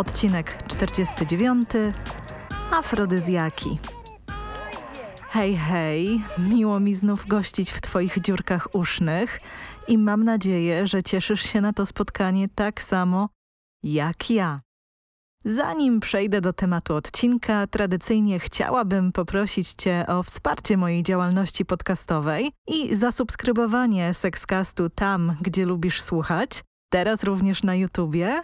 Odcinek 49. Afrodyzjaki. Hej, hej, miło mi znów gościć w Twoich dziurkach usznych i mam nadzieję, że cieszysz się na to spotkanie tak samo jak ja. Zanim przejdę do tematu odcinka, tradycyjnie chciałabym poprosić Cię o wsparcie mojej działalności podcastowej i zasubskrybowanie Sexcastu tam, gdzie lubisz słuchać, teraz również na YouTubie,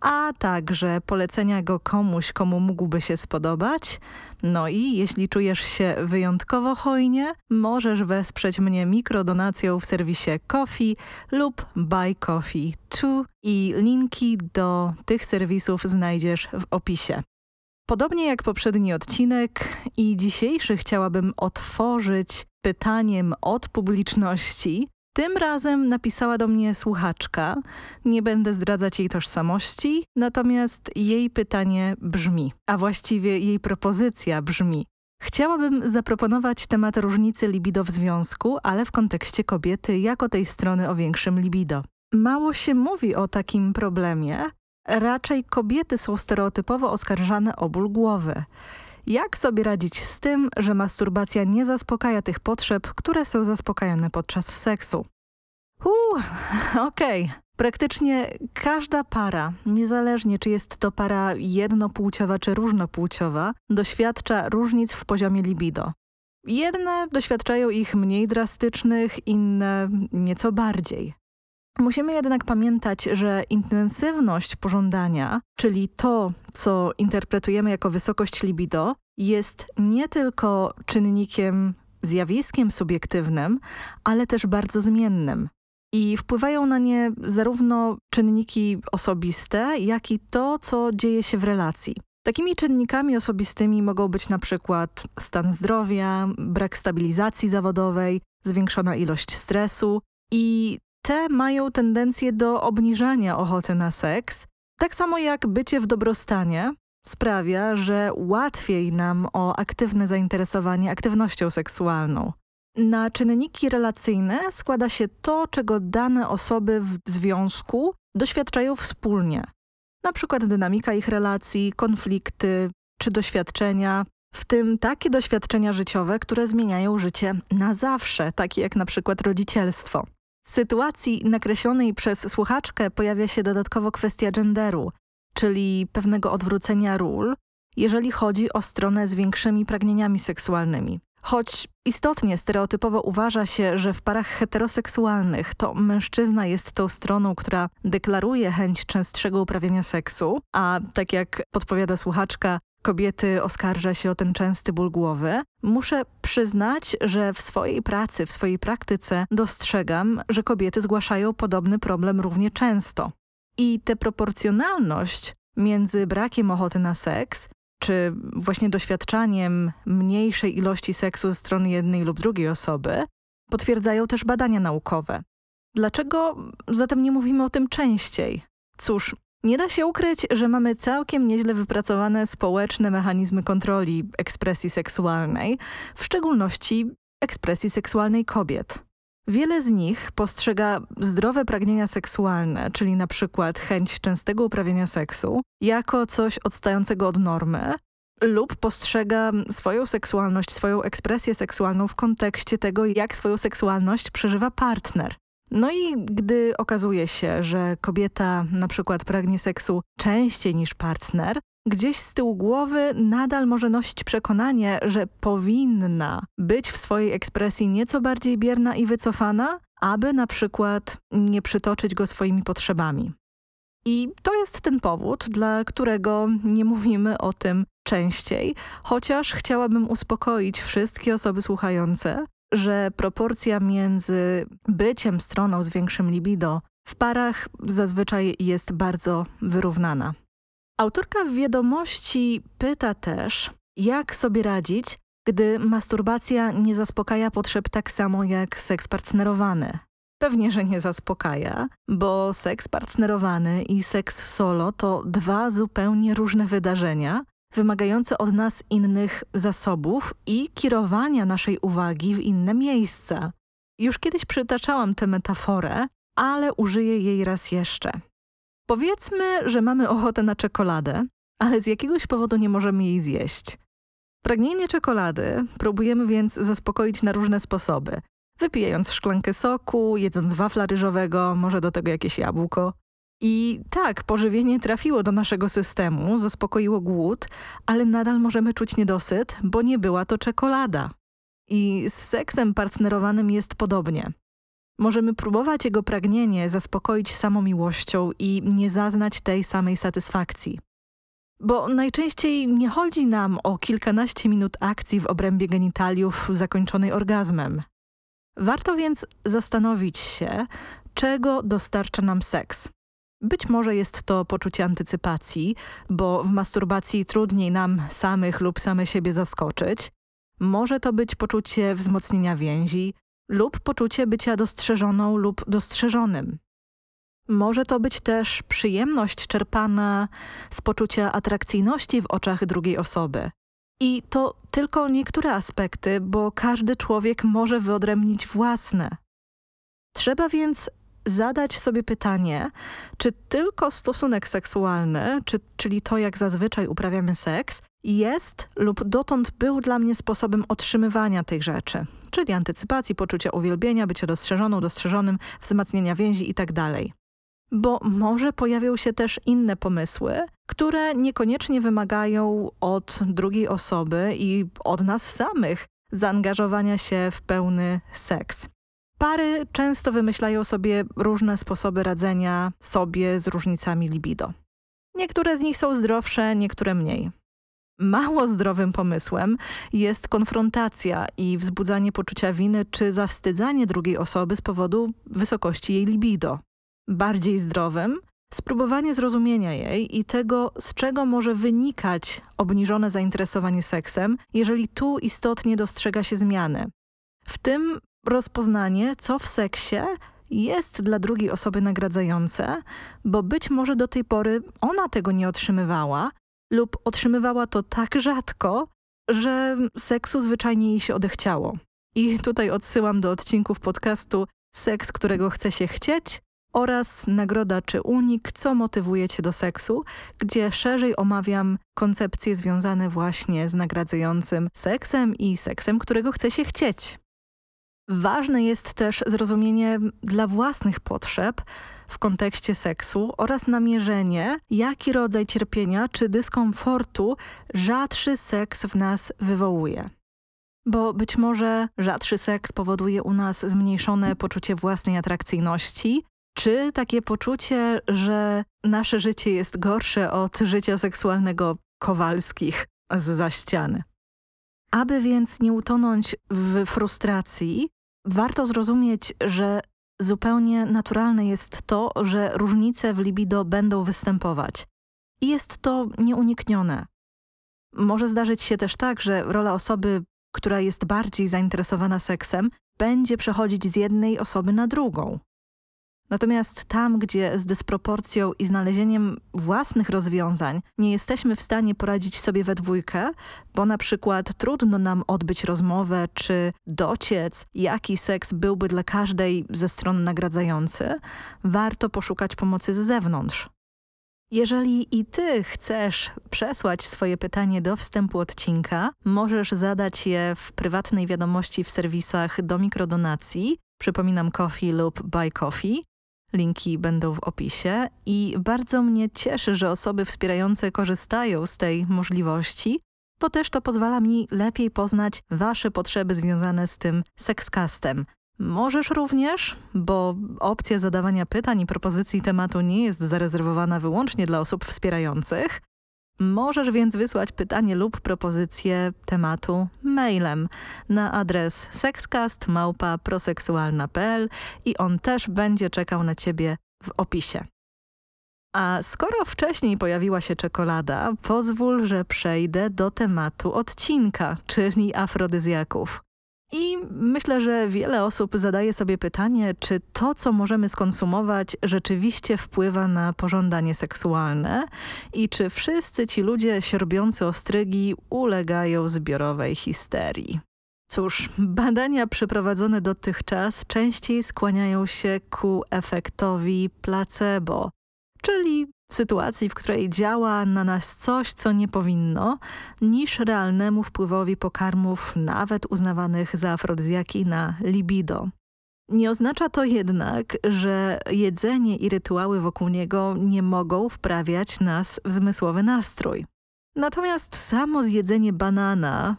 a także polecenia go komuś, komu mógłby się spodobać. No i jeśli czujesz się wyjątkowo hojnie, możesz wesprzeć mnie mikrodonacją w serwisie Coffee lub Buy Coffee 2 i linki do tych serwisów znajdziesz w opisie. Podobnie jak poprzedni odcinek i dzisiejszy chciałabym otworzyć pytaniem od publiczności, tym razem napisała do mnie słuchaczka. Nie będę zdradzać jej tożsamości, natomiast jej pytanie brzmi, a właściwie jej propozycja brzmi. Chciałabym zaproponować temat różnicy libido w związku, ale w kontekście kobiety jako tej strony o większym libido. Mało się mówi o takim problemie, raczej kobiety są stereotypowo oskarżane o ból głowy. Jak sobie radzić z tym, że masturbacja nie zaspokaja tych potrzeb, które są zaspokajane podczas seksu? Uuu, okej. Okay. Praktycznie każda para, niezależnie czy jest to para jednopłciowa czy różnopłciowa, doświadcza różnic w poziomie libido. Jedne doświadczają ich mniej drastycznych, inne nieco bardziej. Musimy jednak pamiętać, że intensywność pożądania, czyli to, co interpretujemy jako wysokość libido, jest nie tylko czynnikiem, zjawiskiem subiektywnym, ale też bardzo zmiennym. I wpływają na nie zarówno czynniki osobiste, jak i to, co dzieje się w relacji. Takimi czynnikami osobistymi mogą być na przykład stan zdrowia, brak stabilizacji zawodowej, zwiększona ilość stresu i te mają tendencję do obniżania ochoty na seks, tak samo jak bycie w dobrostanie sprawia, że łatwiej nam o aktywne zainteresowanie aktywnością seksualną. Na czynniki relacyjne składa się to, czego dane osoby w związku doświadczają wspólnie. Na przykład dynamika ich relacji, konflikty czy doświadczenia, w tym takie doświadczenia życiowe, które zmieniają życie na zawsze, takie jak na przykład rodzicielstwo. Sytuacji nakreślonej przez słuchaczkę pojawia się dodatkowo kwestia genderu, czyli pewnego odwrócenia ról, jeżeli chodzi o stronę z większymi pragnieniami seksualnymi. Choć istotnie stereotypowo uważa się, że w parach heteroseksualnych to mężczyzna jest tą stroną, która deklaruje chęć częstszego uprawiania seksu, a tak jak podpowiada słuchaczka, kobiety oskarża się o ten częsty ból głowy, muszę przyznać, że w swojej pracy, w swojej praktyce dostrzegam, że kobiety zgłaszają podobny problem równie często. I tę proporcjonalność między brakiem ochoty na seks, czy właśnie doświadczaniem mniejszej ilości seksu ze strony jednej lub drugiej osoby, potwierdzają też badania naukowe. Dlaczego zatem nie mówimy o tym częściej? Cóż, nie da się ukryć, że mamy całkiem nieźle wypracowane społeczne mechanizmy kontroli ekspresji seksualnej, w szczególności ekspresji seksualnej kobiet. Wiele z nich postrzega zdrowe pragnienia seksualne, czyli na przykład chęć częstego uprawiania seksu, jako coś odstającego od normy, lub postrzega swoją seksualność, swoją ekspresję seksualną w kontekście tego, jak swoją seksualność przeżywa partner. No i gdy okazuje się, że kobieta na przykład pragnie seksu częściej niż partner, gdzieś z tyłu głowy nadal może nosić przekonanie, że powinna być w swojej ekspresji nieco bardziej bierna i wycofana, aby na przykład nie przytoczyć go swoimi potrzebami. I to jest ten powód, dla którego nie mówimy o tym częściej, chociaż chciałabym uspokoić wszystkie osoby słuchające, że proporcja między byciem stroną z większym libido w parach zazwyczaj jest bardzo wyrównana. Autorka wiadomości pyta też, jak sobie radzić, gdy masturbacja nie zaspokaja potrzeb tak samo jak seks partnerowany. Pewnie, że nie zaspokaja, bo seks partnerowany i seks solo to dwa zupełnie różne wydarzenia, wymagające od nas innych zasobów i kierowania naszej uwagi w inne miejsca. Już kiedyś przytaczałam tę metaforę, ale użyję jej raz jeszcze. Powiedzmy, że mamy ochotę na czekoladę, ale z jakiegoś powodu nie możemy jej zjeść. Pragnienie czekolady próbujemy więc zaspokoić na różne sposoby. Wypijając szklankę soku, jedząc wafla ryżowego, może do tego jakieś jabłko. I tak, pożywienie trafiło do naszego systemu, zaspokoiło głód, ale nadal możemy czuć niedosyt, bo nie była to czekolada. I z seksem partnerowanym jest podobnie. Możemy próbować jego pragnienie zaspokoić samą miłością i nie zaznać tej samej satysfakcji. Bo najczęściej nie chodzi nam o kilkanaście minut akcji w obrębie genitaliów zakończonej orgazmem. Warto więc zastanowić się, czego dostarcza nam seks. Być może jest to poczucie antycypacji, bo w masturbacji trudniej nam samych lub same siebie zaskoczyć. Może to być poczucie wzmocnienia więzi lub poczucie bycia dostrzeżoną lub dostrzeżonym. Może to być też przyjemność czerpana z poczucia atrakcyjności w oczach drugiej osoby. I to tylko niektóre aspekty, bo każdy człowiek może wyodrębnić własne. Trzeba więc zadać sobie pytanie, czy tylko stosunek seksualny, czy, czyli to, jak zazwyczaj uprawiamy seks, jest lub dotąd był dla mnie sposobem otrzymywania tych rzeczy, czyli antycypacji, poczucia uwielbienia, bycia dostrzeżoną, dostrzeżonym, wzmacniania więzi itd. Tak Bo może pojawią się też inne pomysły, które niekoniecznie wymagają od drugiej osoby i od nas samych zaangażowania się w pełny seks. Pary często wymyślają sobie różne sposoby radzenia sobie z różnicami libido. Niektóre z nich są zdrowsze, niektóre mniej. Mało zdrowym pomysłem jest konfrontacja i wzbudzanie poczucia winy czy zawstydzanie drugiej osoby z powodu wysokości jej libido. Bardziej zdrowym spróbowanie zrozumienia jej i tego, z czego może wynikać obniżone zainteresowanie seksem, jeżeli tu istotnie dostrzega się zmiany. W tym rozpoznanie, co w seksie jest dla drugiej osoby nagradzające, bo być może do tej pory ona tego nie otrzymywała lub otrzymywała to tak rzadko, że seksu zwyczajnie jej się odechciało. I tutaj odsyłam do odcinków podcastu Seks, którego chce się chcieć oraz Nagroda czy Unik, co motywuje cię do seksu, gdzie szerzej omawiam koncepcje związane właśnie z nagradzającym seksem i seksem, którego chce się chcieć. Ważne jest też zrozumienie dla własnych potrzeb w kontekście seksu oraz namierzenie, jaki rodzaj cierpienia czy dyskomfortu rzadszy seks w nas wywołuje. Bo być może rzadszy seks powoduje u nas zmniejszone poczucie własnej atrakcyjności, czy takie poczucie, że nasze życie jest gorsze od życia seksualnego Kowalskich z za ściany. Aby więc nie utonąć w frustracji, Warto zrozumieć, że zupełnie naturalne jest to, że różnice w libido będą występować. I jest to nieuniknione. Może zdarzyć się też tak, że rola osoby, która jest bardziej zainteresowana seksem, będzie przechodzić z jednej osoby na drugą. Natomiast tam, gdzie z dysproporcją i znalezieniem własnych rozwiązań nie jesteśmy w stanie poradzić sobie we dwójkę, bo na przykład trudno nam odbyć rozmowę czy dociec, jaki seks byłby dla każdej ze stron nagradzający, warto poszukać pomocy z zewnątrz. Jeżeli i ty chcesz przesłać swoje pytanie do wstępu odcinka, możesz zadać je w prywatnej wiadomości w serwisach do mikrodonacji, przypominam Coffee lub Buy Coffee, Linki będą w opisie i bardzo mnie cieszy, że osoby wspierające korzystają z tej możliwości, bo też to pozwala mi lepiej poznać Wasze potrzeby związane z tym sexcastem. Możesz również, bo opcja zadawania pytań i propozycji tematu nie jest zarezerwowana wyłącznie dla osób wspierających, Możesz więc wysłać pytanie lub propozycję tematu mailem na adres sexcast.proseksualna.pl i on też będzie czekał na Ciebie w opisie. A skoro wcześniej pojawiła się czekolada, pozwól, że przejdę do tematu odcinka, czyli afrodyzjaków. I myślę, że wiele osób zadaje sobie pytanie, czy to, co możemy skonsumować, rzeczywiście wpływa na pożądanie seksualne i czy wszyscy ci ludzie sierbiący ostrygi ulegają zbiorowej histerii. Cóż, badania przeprowadzone dotychczas częściej skłaniają się ku efektowi placebo, czyli sytuacji, w której działa na nas coś, co nie powinno, niż realnemu wpływowi pokarmów, nawet uznawanych za afrodyzjaki na libido. Nie oznacza to jednak, że jedzenie i rytuały wokół niego nie mogą wprawiać nas w zmysłowy nastrój. Natomiast samo zjedzenie banana,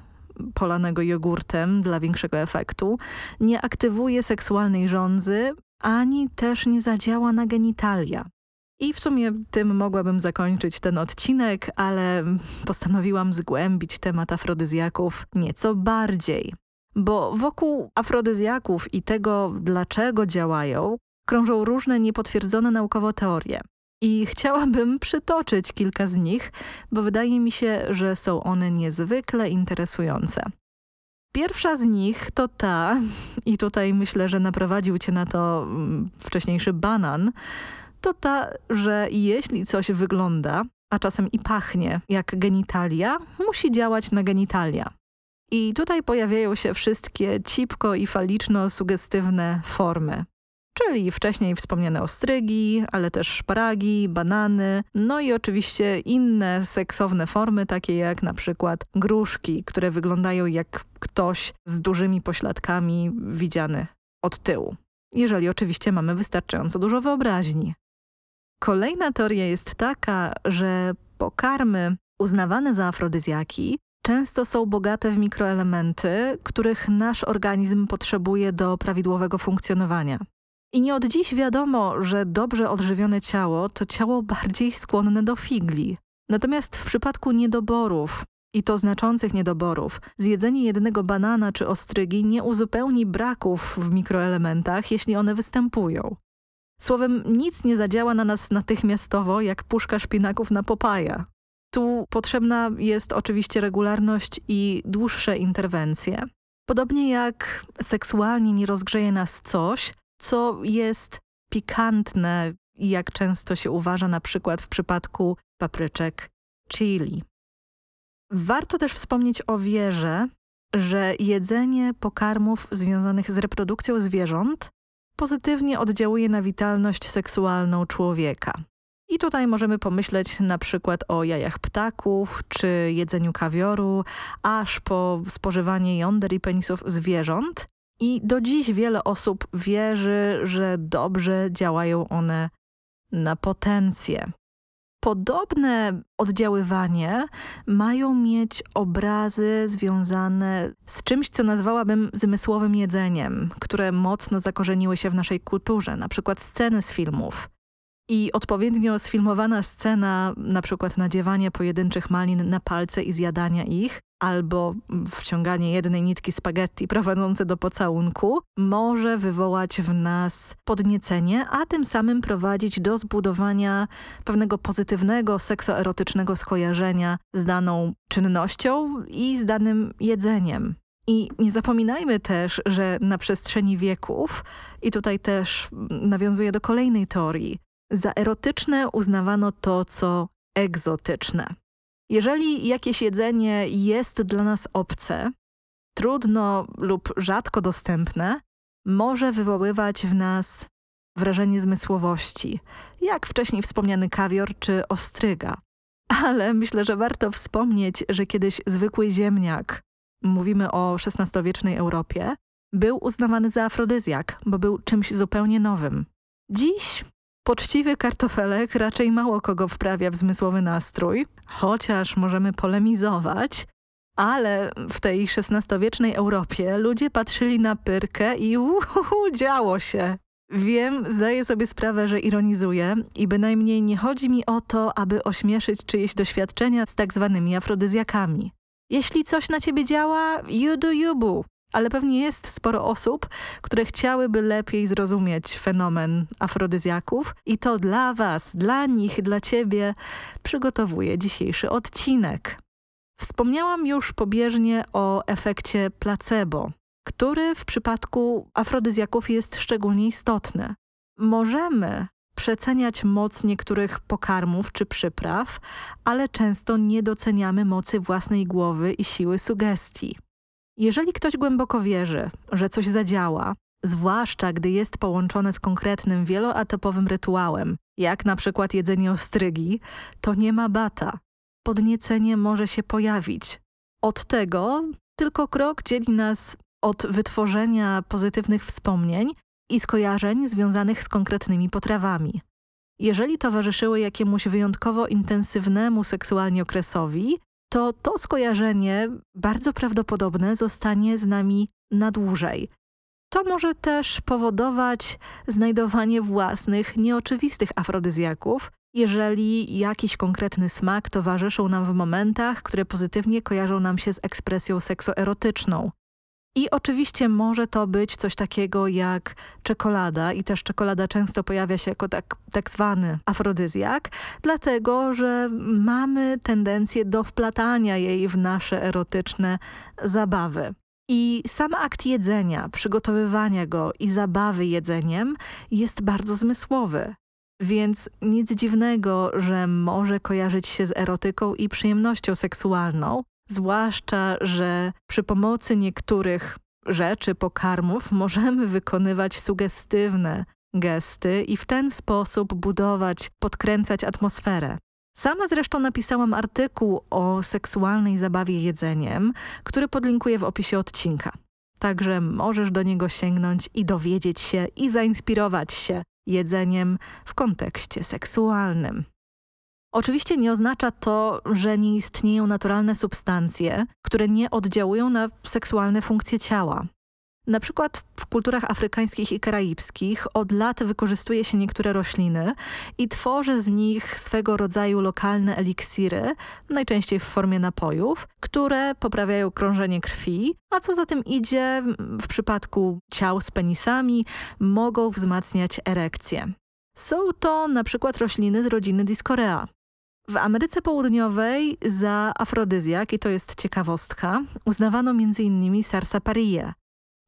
polanego jogurtem dla większego efektu, nie aktywuje seksualnej żądzy, ani też nie zadziała na genitalia. I w sumie tym mogłabym zakończyć ten odcinek, ale postanowiłam zgłębić temat afrodyzjaków nieco bardziej. Bo wokół afrodyzjaków i tego, dlaczego działają, krążą różne niepotwierdzone naukowo teorie. I chciałabym przytoczyć kilka z nich, bo wydaje mi się, że są one niezwykle interesujące. Pierwsza z nich to ta, i tutaj myślę, że naprowadził cię na to mm, wcześniejszy banan, to ta, że jeśli coś wygląda, a czasem i pachnie jak genitalia, musi działać na genitalia. I tutaj pojawiają się wszystkie cipko i faliczno-sugestywne formy. Czyli wcześniej wspomniane ostrygi, ale też szparagi, banany, no i oczywiście inne seksowne formy, takie jak na przykład gruszki, które wyglądają jak ktoś z dużymi pośladkami widziany od tyłu. Jeżeli oczywiście mamy wystarczająco dużo wyobraźni. Kolejna teoria jest taka, że pokarmy uznawane za afrodyzjaki często są bogate w mikroelementy, których nasz organizm potrzebuje do prawidłowego funkcjonowania. I nie od dziś wiadomo, że dobrze odżywione ciało to ciało bardziej skłonne do figli. Natomiast w przypadku niedoborów, i to znaczących niedoborów, zjedzenie jednego banana czy ostrygi nie uzupełni braków w mikroelementach, jeśli one występują. Słowem, nic nie zadziała na nas natychmiastowo, jak puszka szpinaków na popaja. Tu potrzebna jest oczywiście regularność i dłuższe interwencje. Podobnie jak seksualnie nie rozgrzeje nas coś, co jest pikantne, jak często się uważa na przykład w przypadku papryczek chili. Warto też wspomnieć o wierze, że jedzenie pokarmów związanych z reprodukcją zwierząt pozytywnie oddziałuje na witalność seksualną człowieka. I tutaj możemy pomyśleć na przykład o jajach ptaków czy jedzeniu kawioru, aż po spożywanie jąder i penisów zwierząt. I do dziś wiele osób wierzy, że dobrze działają one na potencję. Podobne oddziaływanie mają mieć obrazy związane z czymś, co nazwałabym zmysłowym jedzeniem, które mocno zakorzeniły się w naszej kulturze, na przykład sceny z filmów. I odpowiednio sfilmowana scena, na przykład nadziewania pojedynczych malin na palce i zjadania ich, albo wciąganie jednej nitki spaghetti prowadzące do pocałunku, może wywołać w nas podniecenie, a tym samym prowadzić do zbudowania pewnego pozytywnego, seksoerotycznego skojarzenia z daną czynnością i z danym jedzeniem. I nie zapominajmy też, że na przestrzeni wieków, i tutaj też nawiązuję do kolejnej teorii, za erotyczne uznawano to, co egzotyczne. Jeżeli jakieś jedzenie jest dla nas obce, trudno lub rzadko dostępne, może wywoływać w nas wrażenie zmysłowości, jak wcześniej wspomniany kawior czy ostryga. Ale myślę, że warto wspomnieć, że kiedyś zwykły ziemniak, mówimy o XVI-wiecznej Europie, był uznawany za afrodyzjak, bo był czymś zupełnie nowym. Dziś Poczciwy kartofelek raczej mało kogo wprawia w zmysłowy nastrój, chociaż możemy polemizować, ale w tej XVI-wiecznej Europie ludzie patrzyli na pyrkę i uhu, działo się. Wiem, zdaję sobie sprawę, że ironizuję i bynajmniej nie chodzi mi o to, aby ośmieszyć czyjeś doświadczenia z tak zwanymi afrodyzjakami. Jeśli coś na ciebie działa, you do you boo. Ale pewnie jest sporo osób, które chciałyby lepiej zrozumieć fenomen afrodyzjaków i to dla was, dla nich, dla ciebie przygotowuję dzisiejszy odcinek. Wspomniałam już pobieżnie o efekcie placebo, który w przypadku afrodyzjaków jest szczególnie istotny. Możemy przeceniać moc niektórych pokarmów czy przypraw, ale często nie doceniamy mocy własnej głowy i siły sugestii. Jeżeli ktoś głęboko wierzy, że coś zadziała, zwłaszcza gdy jest połączone z konkretnym wieloetapowym rytuałem, jak na przykład jedzenie ostrygi, to nie ma bata. Podniecenie może się pojawić. Od tego tylko krok dzieli nas od wytworzenia pozytywnych wspomnień i skojarzeń związanych z konkretnymi potrawami. Jeżeli towarzyszyły jakiemuś wyjątkowo intensywnemu seksualnie okresowi, to to skojarzenie bardzo prawdopodobne zostanie z nami na dłużej. To może też powodować znajdowanie własnych, nieoczywistych afrodyzjaków, jeżeli jakiś konkretny smak towarzyszył nam w momentach, które pozytywnie kojarzą nam się z ekspresją seksoerotyczną. I oczywiście może to być coś takiego jak czekolada i też czekolada często pojawia się jako tak, tak zwany afrodyzjak, dlatego że mamy tendencję do wplatania jej w nasze erotyczne zabawy. I sam akt jedzenia, przygotowywania go i zabawy jedzeniem jest bardzo zmysłowy. Więc nic dziwnego, że może kojarzyć się z erotyką i przyjemnością seksualną, zwłaszcza, że przy pomocy niektórych rzeczy, pokarmów możemy wykonywać sugestywne gesty i w ten sposób budować, podkręcać atmosferę. Sama zresztą napisałam artykuł o seksualnej zabawie jedzeniem, który podlinkuję w opisie odcinka. Także możesz do niego sięgnąć i dowiedzieć się i zainspirować się jedzeniem w kontekście seksualnym. Oczywiście nie oznacza to, że nie istnieją naturalne substancje, które nie oddziałują na seksualne funkcje ciała. Na przykład w kulturach afrykańskich i karaibskich od lat wykorzystuje się niektóre rośliny i tworzy z nich swego rodzaju lokalne eliksiry, najczęściej w formie napojów, które poprawiają krążenie krwi, a co za tym idzie, w przypadku ciał z penisami, mogą wzmacniać erekcję. Są to na przykład rośliny z rodziny Discorea. W Ameryce Południowej za afrodyzjak, i to jest ciekawostka, uznawano m.in. sarsaparię,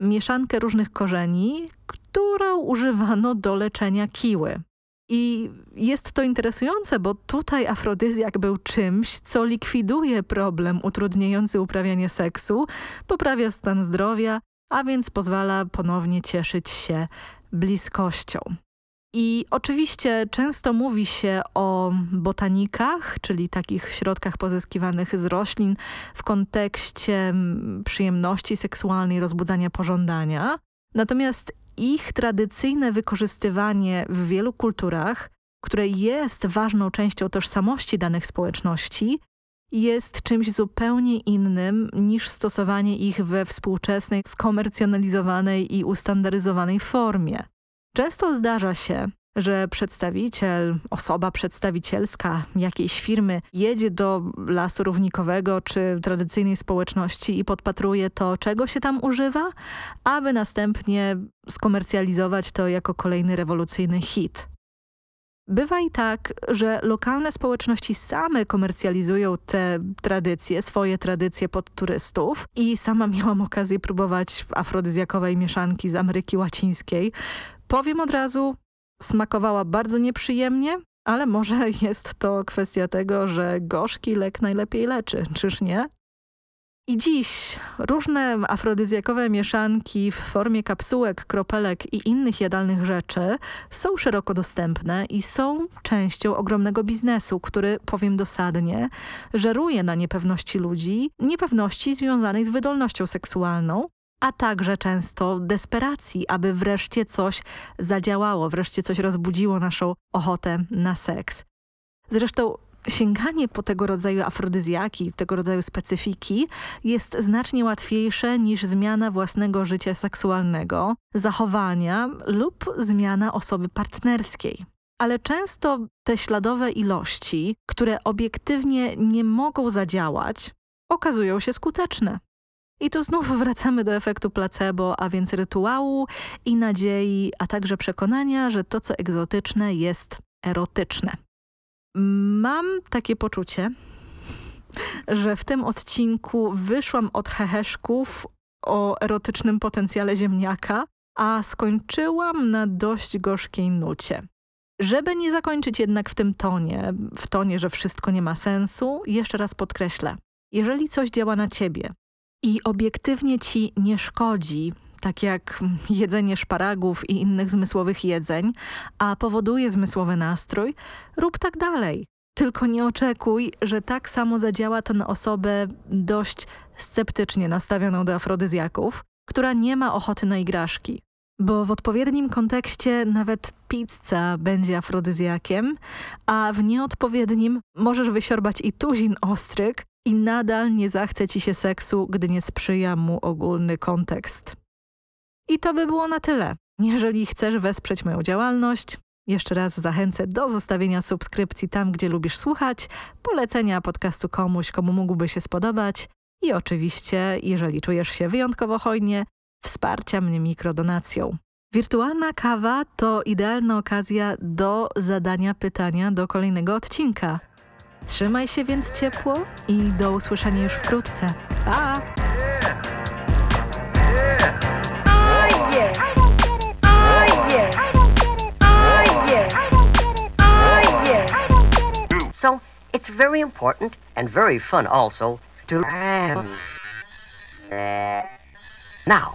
mieszankę różnych korzeni, którą używano do leczenia kiły. I jest to interesujące, bo tutaj afrodyzjak był czymś, co likwiduje problem utrudniający uprawianie seksu, poprawia stan zdrowia, a więc pozwala ponownie cieszyć się bliskością. I oczywiście często mówi się o botanikach, czyli takich środkach pozyskiwanych z roślin w kontekście przyjemności seksualnej, rozbudzania pożądania. Natomiast ich tradycyjne wykorzystywanie w wielu kulturach, które jest ważną częścią tożsamości danych społeczności, jest czymś zupełnie innym niż stosowanie ich we współczesnej, skomercjonalizowanej i ustandaryzowanej formie. Często zdarza się, że przedstawiciel, osoba przedstawicielska jakiejś firmy jedzie do lasu równikowego czy tradycyjnej społeczności i podpatruje to, czego się tam używa, aby następnie skomercjalizować to jako kolejny rewolucyjny hit. Bywa i tak, że lokalne społeczności same komercjalizują te tradycje, swoje tradycje pod turystów i sama miałam okazję próbować afrodyzjakowej mieszanki z Ameryki Łacińskiej, Powiem od razu, smakowała bardzo nieprzyjemnie, ale może jest to kwestia tego, że gorzki lek najlepiej leczy, czyż nie? I dziś różne afrodyzjakowe mieszanki w formie kapsułek, kropelek i innych jadalnych rzeczy są szeroko dostępne i są częścią ogromnego biznesu, który, powiem dosadnie, żeruje na niepewności ludzi, niepewności związanej z wydolnością seksualną, a także często desperacji, aby wreszcie coś zadziałało, wreszcie coś rozbudziło naszą ochotę na seks. Zresztą sięganie po tego rodzaju afrodyzjaki, tego rodzaju specyfiki jest znacznie łatwiejsze niż zmiana własnego życia seksualnego, zachowania lub zmiana osoby partnerskiej. Ale często te śladowe ilości, które obiektywnie nie mogą zadziałać, okazują się skuteczne. I tu znów wracamy do efektu placebo, a więc rytuału i nadziei, a także przekonania, że to, co egzotyczne, jest erotyczne. Mam takie poczucie, że w tym odcinku wyszłam od heheszków o erotycznym potencjale ziemniaka, a skończyłam na dość gorzkiej nucie. Żeby nie zakończyć jednak w tym tonie, w tonie, że wszystko nie ma sensu, jeszcze raz podkreślę. Jeżeli coś działa na ciebie i obiektywnie ci nie szkodzi, tak jak jedzenie szparagów i innych zmysłowych jedzeń, a powoduje zmysłowy nastrój, rób tak dalej. Tylko nie oczekuj, że tak samo zadziała to na osobę dość sceptycznie nastawioną do afrodyzjaków, która nie ma ochoty na igraszki. Bo w odpowiednim kontekście nawet pizza będzie afrodyzjakiem, a w nieodpowiednim możesz wysiorbać i tuzin ostryk i nadal nie zachce ci się seksu, gdy nie sprzyja mu ogólny kontekst. I to by było na tyle. Jeżeli chcesz wesprzeć moją działalność, jeszcze raz zachęcę do zostawienia subskrypcji tam, gdzie lubisz słuchać, polecenia podcastu komuś, komu mógłby się spodobać i oczywiście, jeżeli czujesz się wyjątkowo hojnie, wsparcia mnie mikrodonacją. Wirtualna kawa to idealna okazja do zadania pytania do kolejnego odcinka. Trzymaj się więc ciepło i do usłyszenia już wkrótce. Pa! So it's very important and very fun also to now,